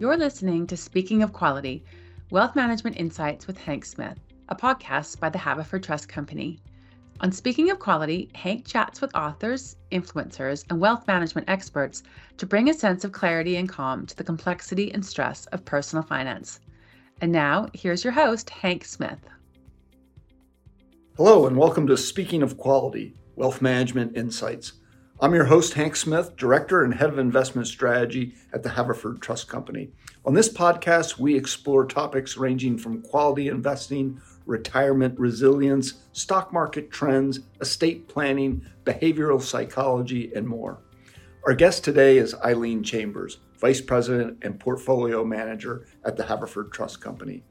You're listening to Speaking of Quality Wealth Management Insights with Hank Smith, a podcast by the Haverford Trust Company. On Speaking of Quality, Hank chats with authors, influencers, and wealth management experts to bring a sense of clarity and calm to the complexity and stress of personal finance. And now, here's your host, Hank Smith. Hello, and welcome to Speaking of Quality Wealth Management Insights. I'm your host, Hank Smith, Director and Head of Investment Strategy at the Haverford Trust Company. On this podcast, we explore topics ranging from quality investing, retirement resilience, stock market trends, estate planning, behavioral psychology, and more. Our guest today is Eileen Chambers, Vice President and Portfolio Manager at the Haverford Trust Company.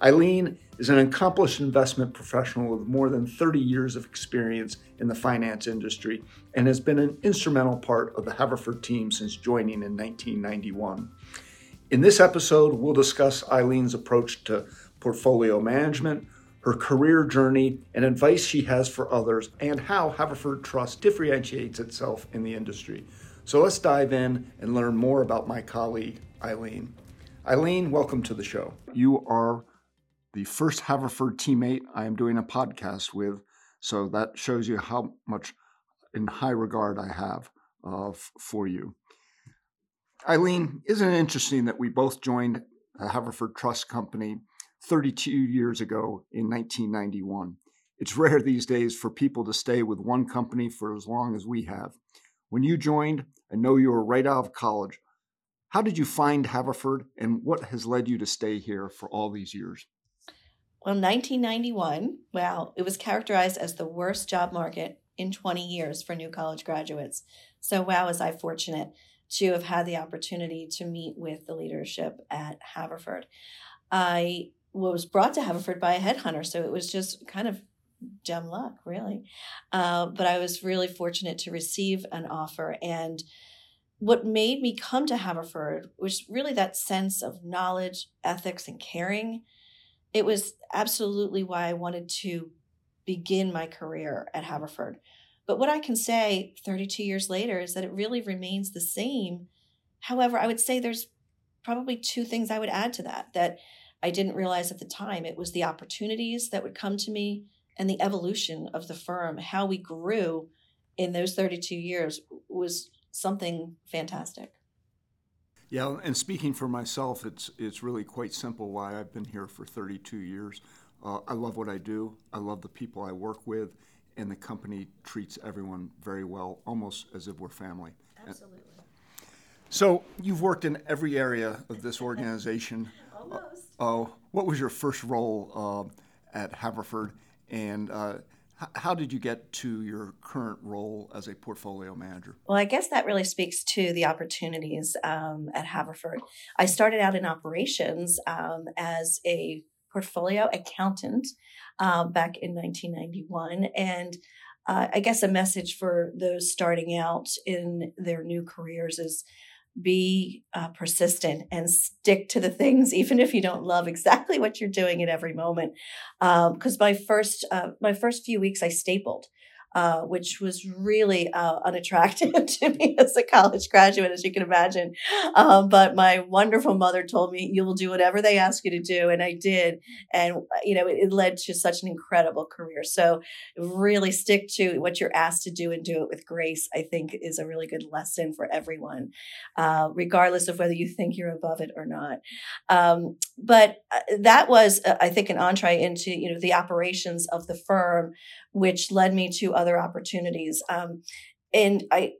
Eileen is an accomplished investment professional with more than 30 years of experience in the finance industry and has been an instrumental part of the Haverford team since joining in 1991. In this episode, we'll discuss Eileen's approach to portfolio management, her career journey, and advice she has for others, and how Haverford Trust differentiates itself in the industry. So let's dive in and learn more about my colleague, Eileen. Eileen, welcome to the show. You are the first Haverford teammate I am doing a podcast with. So that shows you how much in high regard I have uh, for you. Eileen, isn't it interesting that we both joined Haverford Trust Company 32 years ago in 1991? It's rare these days for people to stay with one company for as long as we have. When you joined, I know you were right out of college. How did you find Haverford and what has led you to stay here for all these years? Well, 1991, wow, it was characterized as the worst job market in 20 years for new college graduates. So, wow, was I fortunate to have had the opportunity to meet with the leadership at Haverford. I was brought to Haverford by a headhunter, so it was just kind of dumb luck, really. Uh, but I was really fortunate to receive an offer. And what made me come to Haverford was really that sense of knowledge, ethics, and caring it was absolutely why I wanted to begin my career at Haverford. But what I can say 32 years later is that it really remains the same. However, I would say there's probably two things I would add to that that I didn't realize at the time. It was the opportunities that would come to me and the evolution of the firm. How we grew in those 32 years was something fantastic. Yeah, and speaking for myself, it's it's really quite simple why I've been here for 32 years. Uh, I love what I do. I love the people I work with, and the company treats everyone very well, almost as if we're family. Absolutely. So you've worked in every area of this organization. almost. Oh, uh, what was your first role uh, at Haverford, and uh, how did you get to your current role as a portfolio manager? Well, I guess that really speaks to the opportunities um, at Haverford. I started out in operations um, as a portfolio accountant uh, back in 1991. And uh, I guess a message for those starting out in their new careers is be uh, persistent and stick to the things even if you don't love exactly what you're doing at every moment. Because um, my first uh, my first few weeks i stapled uh, which was really uh, unattractive to me as a college graduate, as you can imagine. Um, but my wonderful mother told me, "You will do whatever they ask you to do," and I did. And you know, it, it led to such an incredible career. So, really stick to what you're asked to do and do it with grace. I think is a really good lesson for everyone, uh, regardless of whether you think you're above it or not. Um, but uh, that was, uh, I think, an entree into you know the operations of the firm which led me to other opportunities. Um, and I,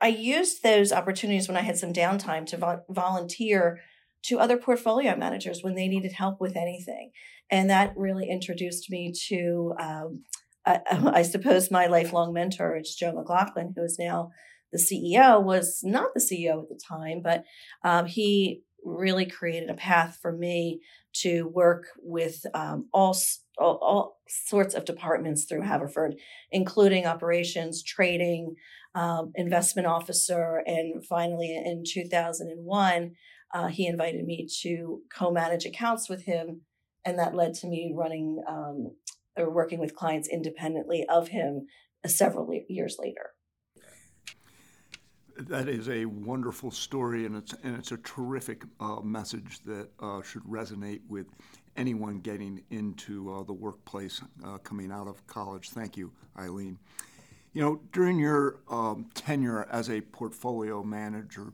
I used those opportunities when I had some downtime to vo- volunteer to other portfolio managers when they needed help with anything. And that really introduced me to, um, I, I, suppose, my lifelong mentor, it's Joe McLaughlin, who is now the CEO, was not the CEO at the time, but um, he really created a path for me to work with um, all all, all, sorts of departments through Haverford, including operations, trading, um, investment officer, and finally in 2001, uh, he invited me to co-manage accounts with him, and that led to me running um, or working with clients independently of him uh, several years later. That is a wonderful story, and it's and it's a terrific uh, message that uh, should resonate with anyone getting into uh, the workplace uh, coming out of college. Thank you, Eileen. You know, during your um, tenure as a portfolio manager,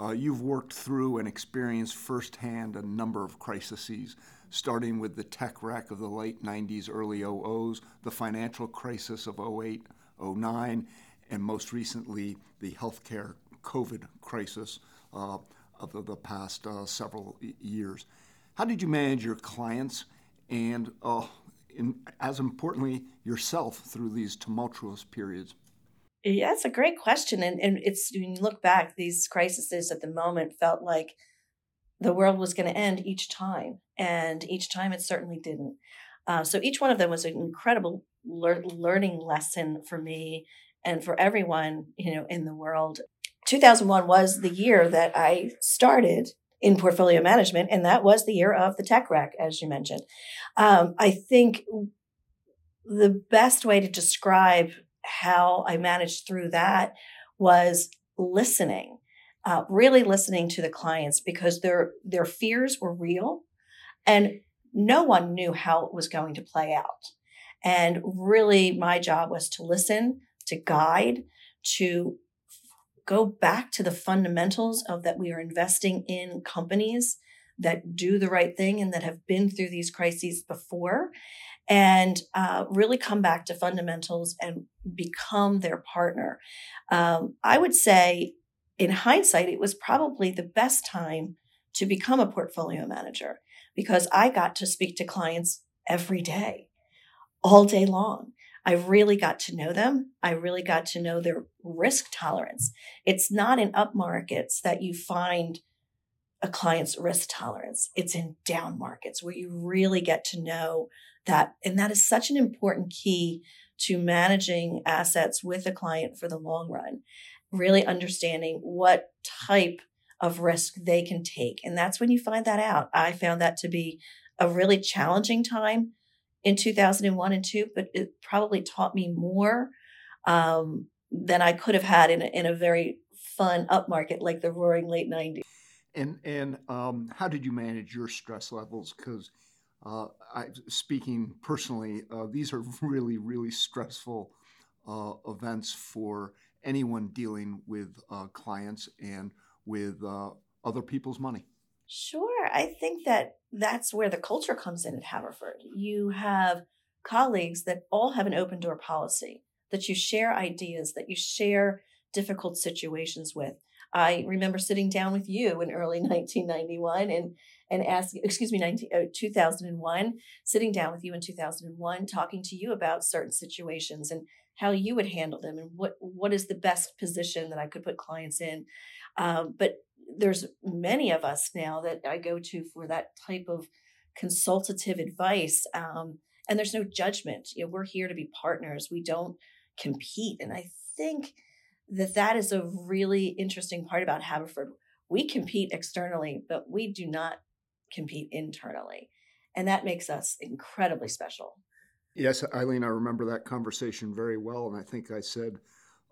uh, you've worked through and experienced firsthand a number of crises, starting with the tech wreck of the late 90s, early 00s, the financial crisis of 08, 09, and most recently, the healthcare COVID crisis uh, of the, past uh, several years. How did you manage your clients and, uh, in, as importantly, yourself through these tumultuous periods? Yeah, that's a great question. And, and it's when you look back, these crises at the moment felt like the world was going to end each time. And each time it certainly didn't. Uh, so each one of them was an incredible lear- learning lesson for me and for everyone, you know, in the world. 2001 was the year that I started in portfolio management, and that was the year of the tech wreck, as you mentioned. Um, I think the best way to describe how I managed through that was listening, uh, really listening to the clients because their their fears were real, and no one knew how it was going to play out. And really, my job was to listen, to guide, to go back to the fundamentals of that we are investing in companies that do the right thing and that have been through these crises before and uh, really come back to fundamentals and become their partner. Um, I would say, in hindsight, it was probably the best time to become a portfolio manager because I got to speak to clients every day, all day long. I really got to know them. I really got to know their risk tolerance. It's not in up markets that you find a client's risk tolerance. It's in down markets where you really get to know that. And that is such an important key to managing assets with a client for the long run, really understanding what type of risk they can take. And that's when you find that out. I found that to be a really challenging time in 2001 and 2, but it probably taught me more um, than I could have had in a, in a very fun upmarket like the roaring late 90s. And and um, how did you manage your stress levels? Because uh, I, speaking personally, uh, these are really, really stressful uh, events for anyone dealing with uh, clients and with uh, other people's money. Sure. I think that that's where the culture comes in at Haverford. You have colleagues that all have an open door policy, that you share ideas, that you share difficult situations with. I remember sitting down with you in early 1991 and and asking, excuse me, 19, uh, 2001, sitting down with you in 2001, talking to you about certain situations and how you would handle them and what what is the best position that I could put clients in. Um, but there's many of us now that I go to for that type of consultative advice. Um, and there's no judgment. You know, we're here to be partners. We don't compete. And I think that that is a really interesting part about Haverford. We compete externally, but we do not compete internally. And that makes us incredibly special. Yes, Eileen, I remember that conversation very well. And I think I said,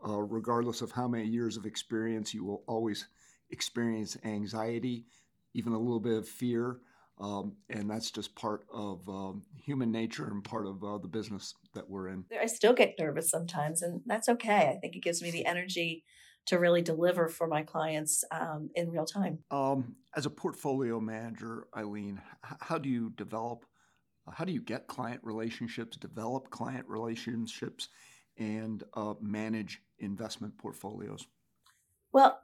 uh, regardless of how many years of experience, you will always experience anxiety, even a little bit of fear. Um, and that's just part of um, human nature and part of uh, the business that we're in. I still get nervous sometimes, and that's okay. I think it gives me the energy to really deliver for my clients um, in real time. Um, as a portfolio manager, Eileen, how do you develop? How do you get client relationships, develop client relationships, and uh, manage investment portfolios? Well,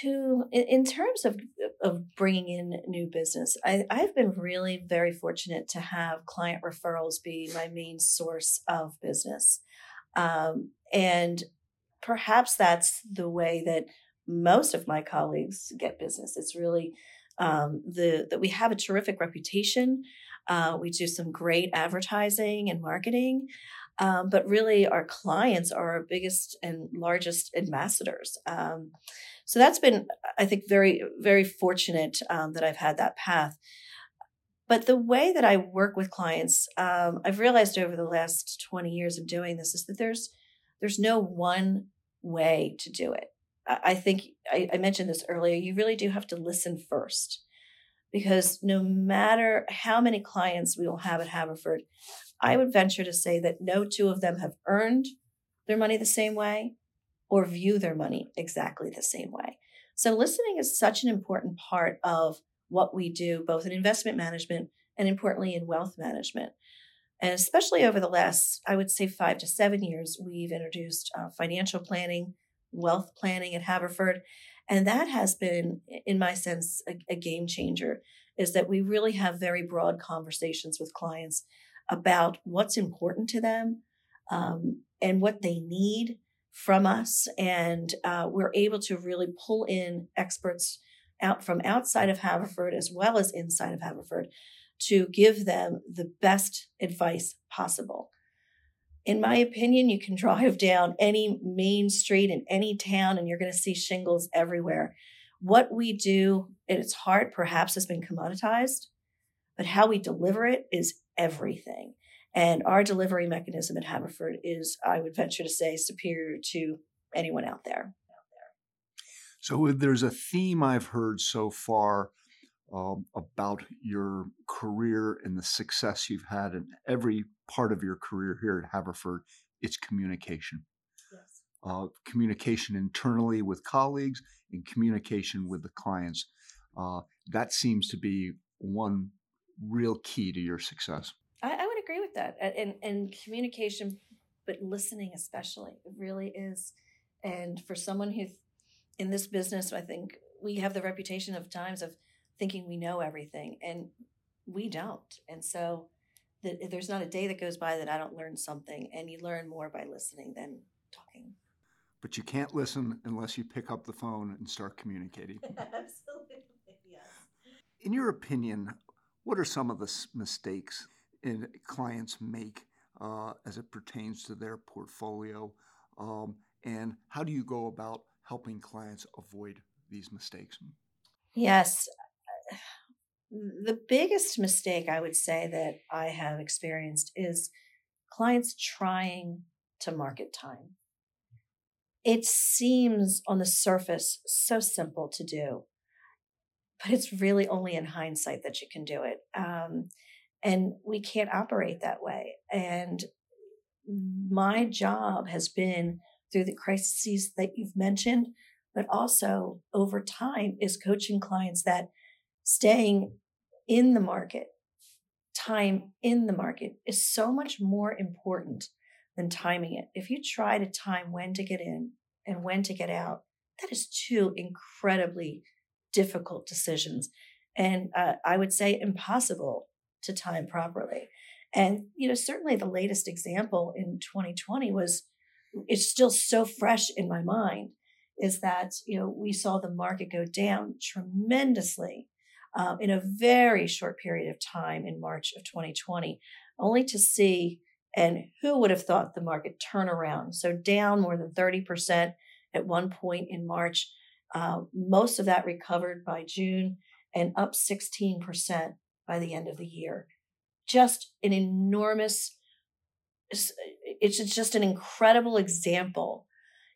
to in terms of of bringing in new business, I, I've been really very fortunate to have client referrals be my main source of business, um, and perhaps that's the way that most of my colleagues get business. It's really um, the that we have a terrific reputation. Uh, we do some great advertising and marketing. Um, but really, our clients are our biggest and largest ambassadors. Um, so that's been, I think, very, very fortunate um, that I've had that path. But the way that I work with clients, um, I've realized over the last 20 years of doing this is that there's there's no one way to do it. I think I, I mentioned this earlier. You really do have to listen first because no matter how many clients we will have at Haverford, I would venture to say that no two of them have earned their money the same way or view their money exactly the same way. So, listening is such an important part of what we do, both in investment management and importantly in wealth management. And especially over the last, I would say, five to seven years, we've introduced uh, financial planning, wealth planning at Haverford. And that has been, in my sense, a, a game changer is that we really have very broad conversations with clients about what's important to them um, and what they need from us. And uh, we're able to really pull in experts out from outside of Haverford as well as inside of Haverford to give them the best advice possible. In my opinion, you can drive down any main street in any town and you're going to see shingles everywhere. What we do at its heart perhaps has been commoditized, but how we deliver it is everything. And our delivery mechanism at Haverford is, I would venture to say, superior to anyone out there. So there's a theme I've heard so far um, about your career and the success you've had in every part of your career here at Haverford. It's communication. Yes. Uh, communication internally with colleagues and communication with the clients. Uh, that seems to be one real key to your success. I, I would agree with that. And, and communication, but listening especially, it really is. And for someone who's in this business, I think we have the reputation of times of thinking we know everything, and we don't. And so the, there's not a day that goes by that I don't learn something, and you learn more by listening than talking. But you can't listen unless you pick up the phone and start communicating. Absolutely, yes. In your opinion, what are some of the mistakes in clients make uh, as it pertains to their portfolio? Um, and how do you go about helping clients avoid these mistakes? Yes. The biggest mistake I would say that I have experienced is clients trying to market time. It seems on the surface so simple to do, but it's really only in hindsight that you can do it. Um, and we can't operate that way. And my job has been through the crises that you've mentioned, but also over time is coaching clients that staying in the market, time in the market is so much more important than timing it. If you try to time when to get in and when to get out, that is two incredibly difficult decisions. And uh, I would say impossible to time properly. And, you know, certainly the latest example in 2020 was it's still so fresh in my mind is that you know we saw the market go down tremendously uh, in a very short period of time in March of 2020, only to see and who would have thought the market turn around so down more than 30% at one point in March. Uh, most of that recovered by June and up 16% by the end of the year. Just an enormous it's just an incredible example.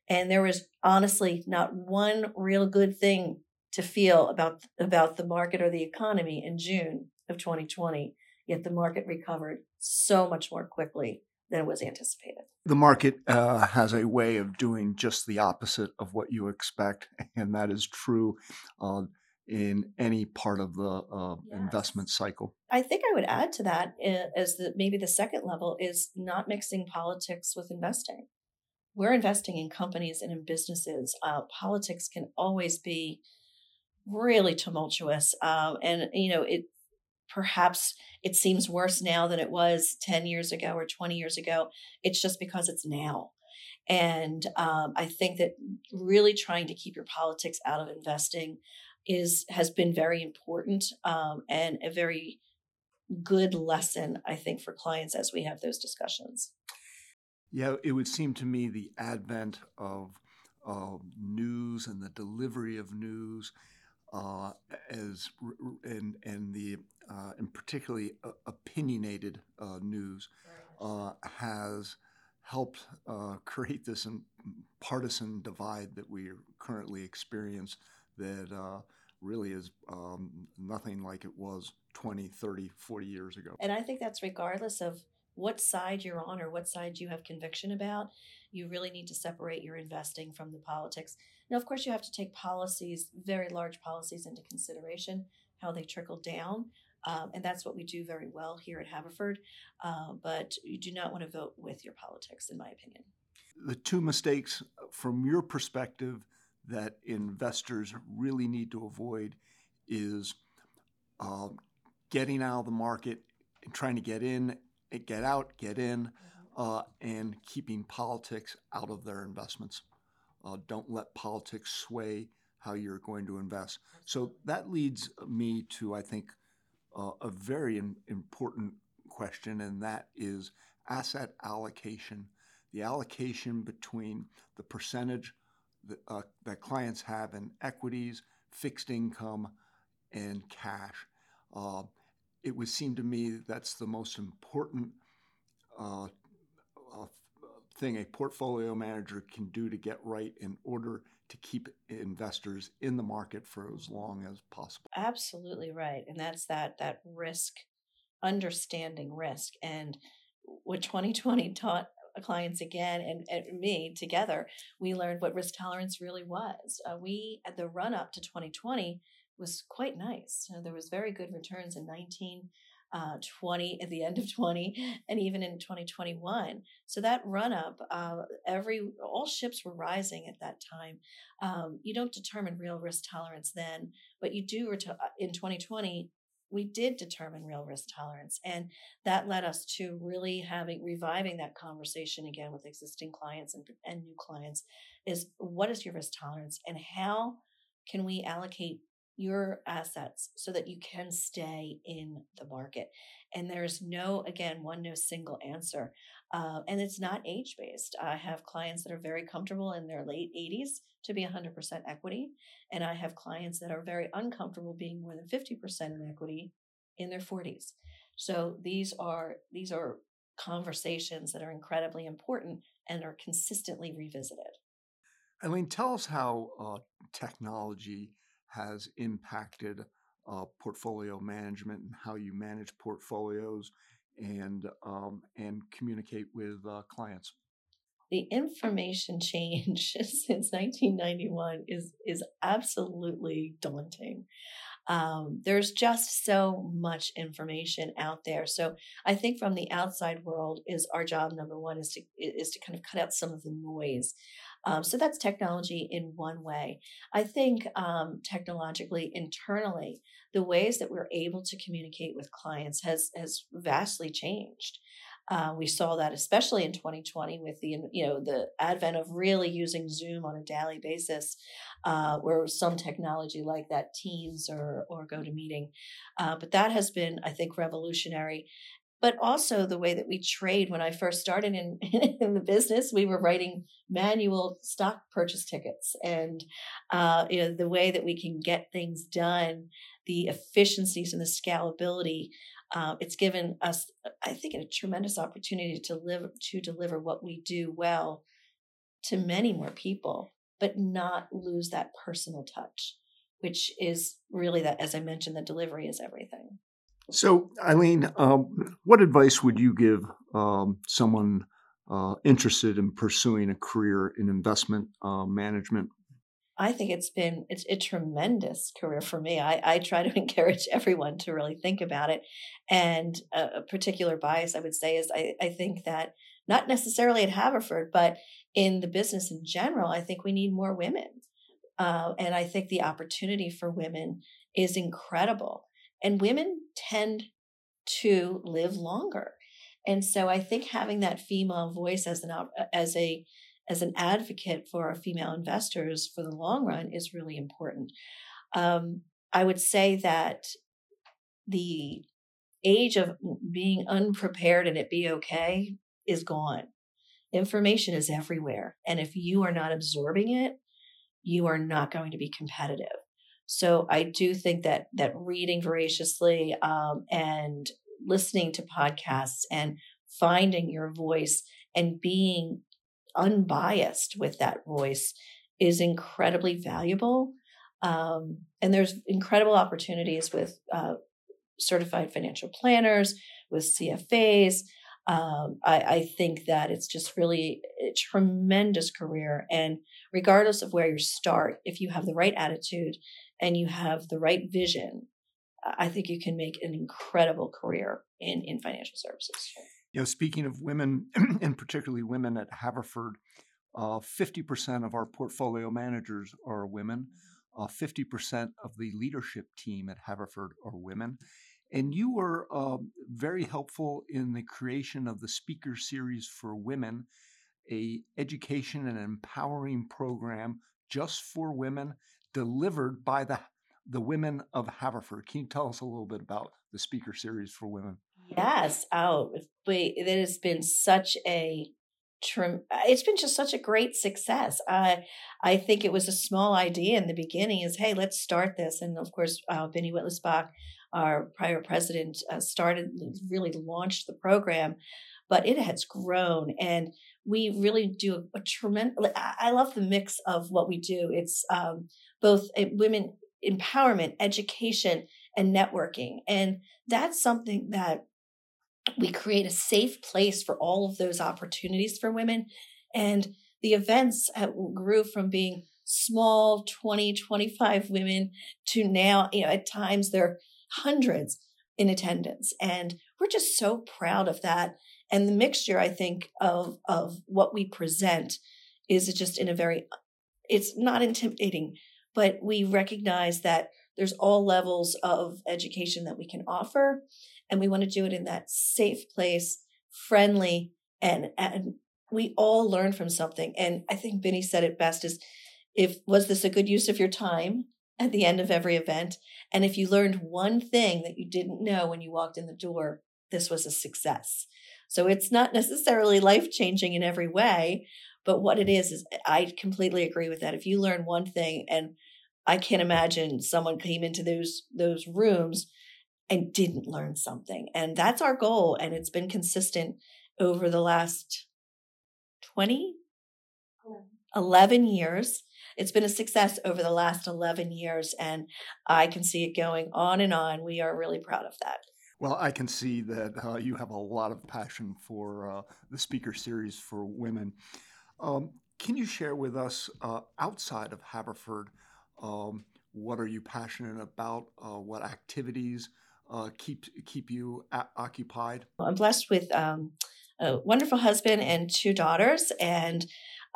And there was honestly not one real good thing to feel about about the market or the economy in June of 2020. Yet the market recovered so much more quickly than was anticipated. The market uh, has a way of doing just the opposite of what you expect, and that is true. Uh, in any part of the uh, yes. investment cycle. I think I would add to that eh, as the maybe the second level is not mixing politics with investing. We're investing in companies and in businesses. Uh, politics can always be really tumultuous, um, and you know it. Perhaps it seems worse now than it was 10 years ago or 20 years ago. It's just because it's now. And um, I think that really trying to keep your politics out of investing is has been very important um, and a very good lesson, I think, for clients as we have those discussions. Yeah, it would seem to me the advent of uh, news and the delivery of news, uh, as and and the uh, and particularly uh, opinionated uh, news, uh, has helped uh, create this partisan divide that we currently experience that uh, really is um, nothing like it was 20, 30, 40 years ago. And I think that's regardless of what side you're on or what side you have conviction about. You really need to separate your investing from the politics. Now, of course, you have to take policies, very large policies, into consideration, how they trickle down. Um, and that's what we do very well here at Haverford. Uh, but you do not want to vote with your politics, in my opinion. The two mistakes, from your perspective, that investors really need to avoid is uh, getting out of the market and trying to get in, get out, get in, mm-hmm. uh, and keeping politics out of their investments. Uh, don't let politics sway how you're going to invest. So that leads me to, I think, uh, a very in, important question, and that is asset allocation. The allocation between the percentage that, uh, that clients have in equities, fixed income, and cash. Uh, it would seem to me that's the most important uh, uh, thing a portfolio manager can do to get right in order to keep investors in the market for as long as possible. Absolutely right, and that's that that risk, understanding risk, and what 2020 taught clients again and, and me together, we learned what risk tolerance really was. Uh, we at the run up to 2020 was quite nice. Uh, there was very good returns in 19 uh, 20 at the end of 20 and even in 2021 so that run up uh, every all ships were rising at that time. Um, you don't determine real risk tolerance then but you do uh, in 2020 we did determine real risk tolerance and that led us to really having reviving that conversation again with existing clients and, and new clients is what is your risk tolerance and how can we allocate your assets so that you can stay in the market and there's no again one no single answer uh, and it's not age based i have clients that are very comfortable in their late 80s to be 100% equity. And I have clients that are very uncomfortable being more than 50% in equity in their 40s. So these are these are conversations that are incredibly important and are consistently revisited. Eileen, tell us how uh, technology has impacted uh, portfolio management and how you manage portfolios and um, and communicate with uh, clients the information change since 1991 is is absolutely daunting. Um, there's just so much information out there. So I think from the outside world is our job number one is to is to kind of cut out some of the noise. Um, so that's technology in one way. I think um, technologically, internally, the ways that we're able to communicate with clients has has vastly changed. Uh, we saw that especially in 2020 with the you know the advent of really using Zoom on a daily basis, uh, where some technology like that Teams or or GoToMeeting, uh, but that has been I think revolutionary. But also the way that we trade. When I first started in in the business, we were writing manual stock purchase tickets, and uh, you know the way that we can get things done, the efficiencies and the scalability uh, it's given us, I think, a tremendous opportunity to live to deliver what we do well to many more people, but not lose that personal touch, which is really that, as I mentioned, the delivery is everything. So, Eileen, um, what advice would you give um, someone uh, interested in pursuing a career in investment uh, management I think it's been it's a tremendous career for me. I, I try to encourage everyone to really think about it. And a, a particular bias I would say is I, I think that not necessarily at Haverford, but in the business in general, I think we need more women. Uh, and I think the opportunity for women is incredible. And women tend to live longer. And so I think having that female voice as an as a as an advocate for our female investors for the long run is really important. Um, I would say that the age of being unprepared and it be okay is gone. Information is everywhere. And if you are not absorbing it, you are not going to be competitive. So I do think that that reading voraciously um, and listening to podcasts and finding your voice and being unbiased with that voice is incredibly valuable. Um, and there's incredible opportunities with uh, certified financial planners, with CFAs. Um, I, I, think that it's just really a tremendous career. And regardless of where you start, if you have the right attitude and you have the right vision, I think you can make an incredible career in, in financial services. You know, speaking of women, and particularly women at Haverford, uh, 50% of our portfolio managers are women. Uh, 50% of the leadership team at Haverford are women. And you were um, very helpful in the creation of the speaker series for women, a education and empowering program just for women delivered by the the women of Haverford. Can you tell us a little bit about the speaker series for women? Yes. Oh, it has been such a it's been just such a great success. I I think it was a small idea in the beginning is, hey, let's start this. And of course, uh, Binney Wietlisbach, our prior president, uh, started, really launched the program, but it has grown. And we really do a, a tremendous, I love the mix of what we do. It's um, both women empowerment, education, and networking. And that's something that we create a safe place for all of those opportunities for women. And the events grew from being small 20, 25 women to now, you know, at times there are hundreds in attendance. And we're just so proud of that. And the mixture, I think, of, of what we present is just in a very, it's not intimidating, but we recognize that there's all levels of education that we can offer and we want to do it in that safe place friendly and and we all learn from something and i think Binney said it best is if was this a good use of your time at the end of every event and if you learned one thing that you didn't know when you walked in the door this was a success. So it's not necessarily life changing in every way but what it is is I completely agree with that. If you learn one thing, and I can't imagine someone came into those those rooms and didn't learn something, and that's our goal, and it's been consistent over the last 20 11 years it's been a success over the last 11 years and i can see it going on and on we are really proud of that well, I can see that uh, you have a lot of passion for uh, the speaker series for women. Um, can you share with us uh, outside of Haverford? Um, what are you passionate about? Uh, what activities uh, keep keep you a- occupied? I'm blessed with um, a wonderful husband and two daughters, and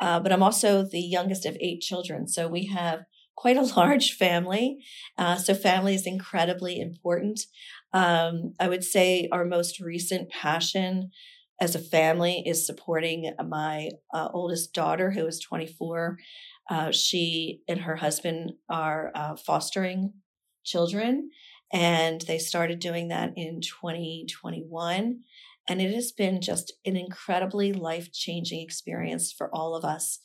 uh, but I'm also the youngest of eight children. So we have quite a large family. Uh, so family is incredibly important. Um, I would say our most recent passion as a family is supporting my uh, oldest daughter, who is 24. Uh, she and her husband are uh, fostering children, and they started doing that in 2021. And it has been just an incredibly life changing experience for all of us.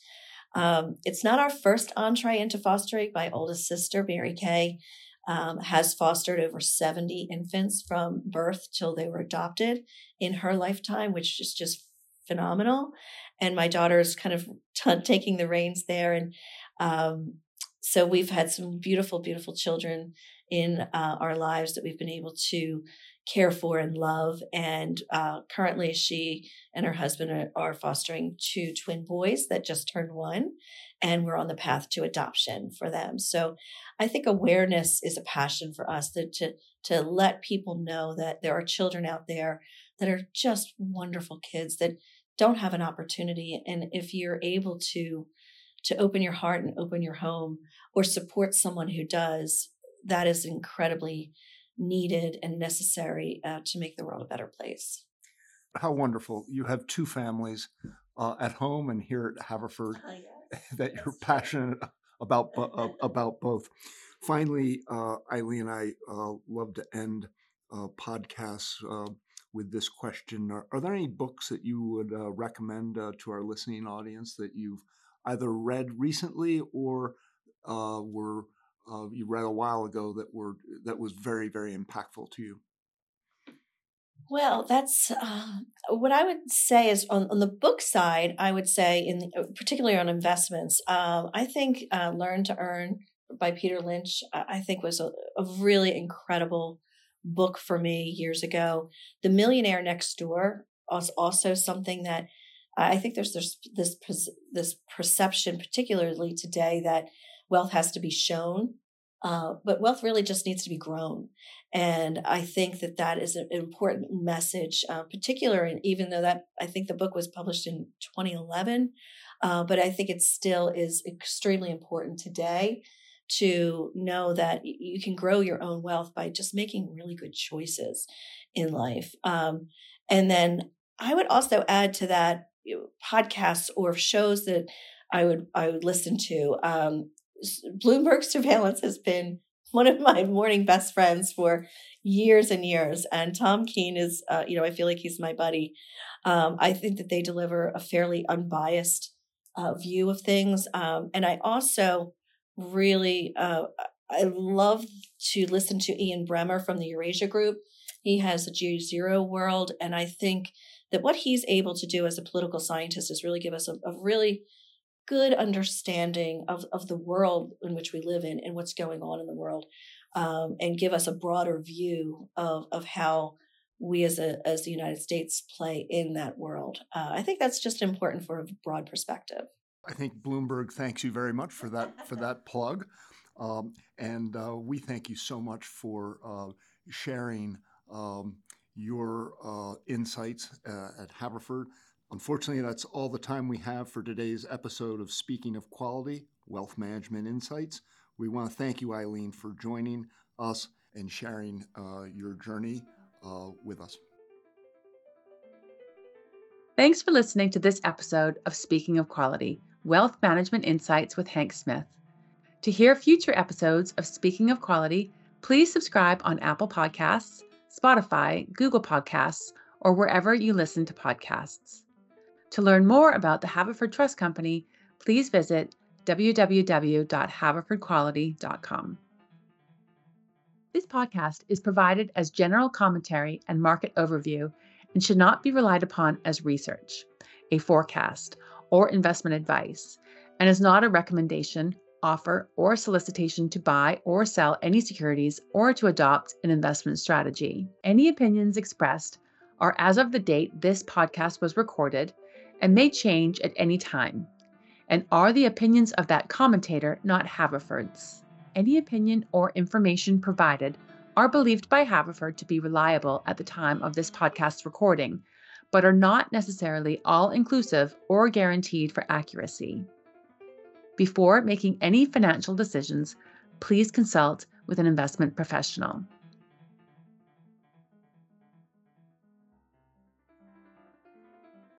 Um, it's not our first entree into fostering. My oldest sister, Mary Kay, um, has fostered over 70 infants from birth till they were adopted in her lifetime, which is just phenomenal. And my daughter is kind of t- taking the reins there. And um, so we've had some beautiful, beautiful children in uh, our lives that we've been able to care for and love. And uh, currently, she and her husband are, are, fostering two twin boys that just turned one, and we're on the path to adoption for them. So I think awareness is a passion for us that to to let people know that there are children out there that are just wonderful kids that don't have an opportunity and if you're able to to open your heart and open your home or support someone who does that is incredibly needed and necessary uh, to make the world a better place how wonderful you have two families uh, at home and here at haverford uh, yes. that you're passionate about uh, about both. Finally, uh, Eileen, I uh, love to end uh, podcasts uh, with this question: are, are, there any books that you would uh, recommend to our listening audience that you've either read recently or were you read a while ago that were that was very very impactful to you? Well, that's uh, what I would say is on, on the book side, I would say, in the, uh, particularly on investments, um, I think uh, Learn to Earn by Peter Lynch, I think was a, a, really incredible book for me years ago. The Millionaire Next Door was also something that I think there's, this this perception, particularly today, that wealth has to be shown uh, but wealth really just needs to be grown. And I think that that is an important message, uh, particularly even though that I think the book was published in 2011, uh, but I think it still is extremely important today to know that you can grow your own wealth by just making really good choices in life. Um, and then I would also add to that you know, podcasts or shows that I would I would listen to. Um, Bloomberg surveillance has been one of my morning best friends for years and years. And Tom Keene is, uh, you know, I feel like he's my buddy. Um, I think that they deliver a fairly unbiased uh, view of things. Um, and I also really, uh, I love to listen to Ian Bremmer from the Eurasia Group. He has a G Zero World. And I think that what he's able to do as a political scientist is really give us a, a really good understanding of, of the world in which we live in and what's going on in the world um, and give us a broader view of, of how we as a as the United States play in that world. Uh, I think that's just important for a broad perspective. I think Bloomberg thanks you very much for that for that plug, um, and uh, we thank you so much for uh, sharing um, your uh, insights uh, at Haverford. Unfortunately, that's all the time we have for today's episode of Speaking of Quality Wealth Management Insights. We want to thank you, Eileen, for joining us and sharing uh, your journey uh, with us. Thanks for listening to this episode of Speaking of Quality Wealth Management Insights with Hank Smith. To hear future episodes of Speaking of Quality, please subscribe on Apple Podcasts, Spotify, Google Podcasts, or wherever you listen to podcasts. To learn more about the Haverford Trust Company, please visit www.haverfordquality.com. This podcast is provided as general commentary and market overview and should not be relied upon as research, a forecast, or investment advice, and is not a recommendation, offer, or solicitation to buy or sell any securities or to adopt an investment strategy. Any opinions expressed are as of the date this podcast was recorded and may change at any time, and are the opinions of that commentator, not Haverford's. Any opinion or information provided are believed by Haverford to be reliable at the time of this podcast recording, but are not necessarily all inclusive or guaranteed for accuracy. Before making any financial decisions, please consult with an investment professional.